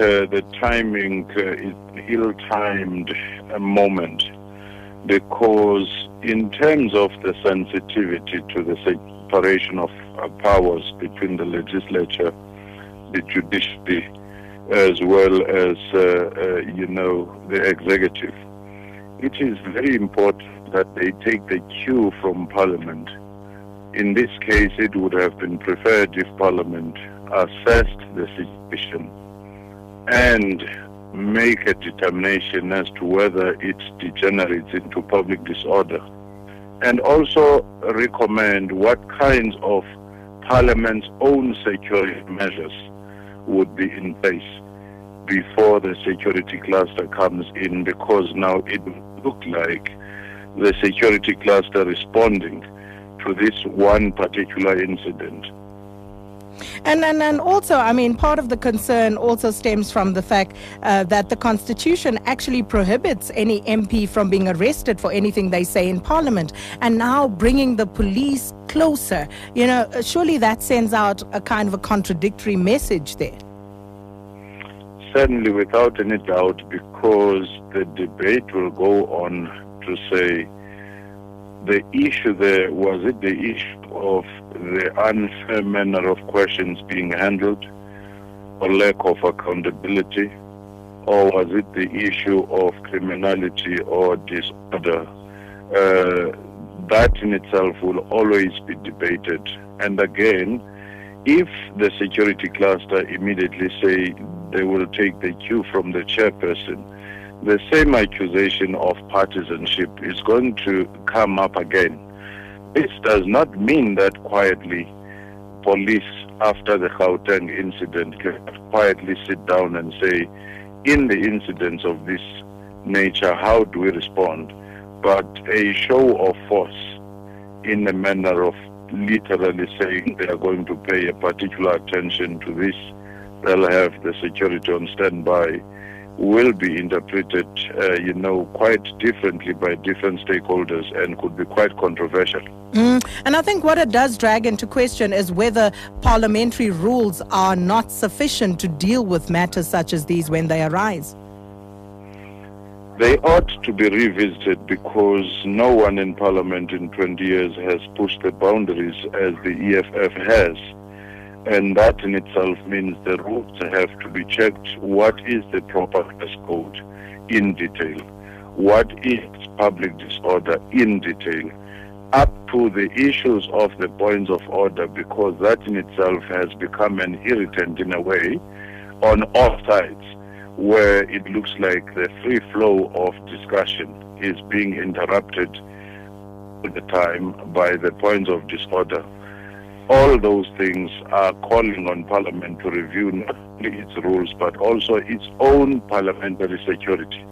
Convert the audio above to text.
uh, the timing uh, is ill-timed moment because in terms of the sensitivity to the separation of uh, powers between the legislature, the judiciary, as well as, uh, uh, you know, the executive, it is very important that they take the cue from Parliament. In this case, it would have been preferred if Parliament assessed the situation and make a determination as to whether it degenerates into public disorder. And also recommend what kinds of Parliament's own security measures would be in place before the security cluster comes in because now it look like the security cluster responding to this one particular incident and, and, and also, I mean, part of the concern also stems from the fact uh, that the Constitution actually prohibits any MP from being arrested for anything they say in Parliament. And now bringing the police closer, you know, surely that sends out a kind of a contradictory message there. Certainly, without any doubt, because the debate will go on to say the issue there was it the issue of the unfair manner of questions being handled or lack of accountability? Or was it the issue of criminality or disorder? Uh, that in itself will always be debated. And again if the security cluster immediately say they will take the cue from the chairperson the same accusation of partisanship is going to come up again. This does not mean that quietly police, after the Gauteng incident, can quietly sit down and say, in the incidents of this nature, how do we respond? But a show of force in the manner of literally saying they are going to pay a particular attention to this, they'll have the security on standby will be interpreted, uh, you know, quite differently by different stakeholders and could be quite controversial. Mm. And I think what it does drag into question is whether parliamentary rules are not sufficient to deal with matters such as these when they arise. They ought to be revisited because no one in Parliament in 20 years has pushed the boundaries as the EFF has and that in itself means the rules have to be checked. What is the proper dress code in detail? What is public disorder in detail? Up to the issues of the points of order, because that in itself has become an irritant in a way on all sides, where it looks like the free flow of discussion is being interrupted at the time by the points of disorder all those things are calling on Parliament to review not only its rules but also its own parliamentary security.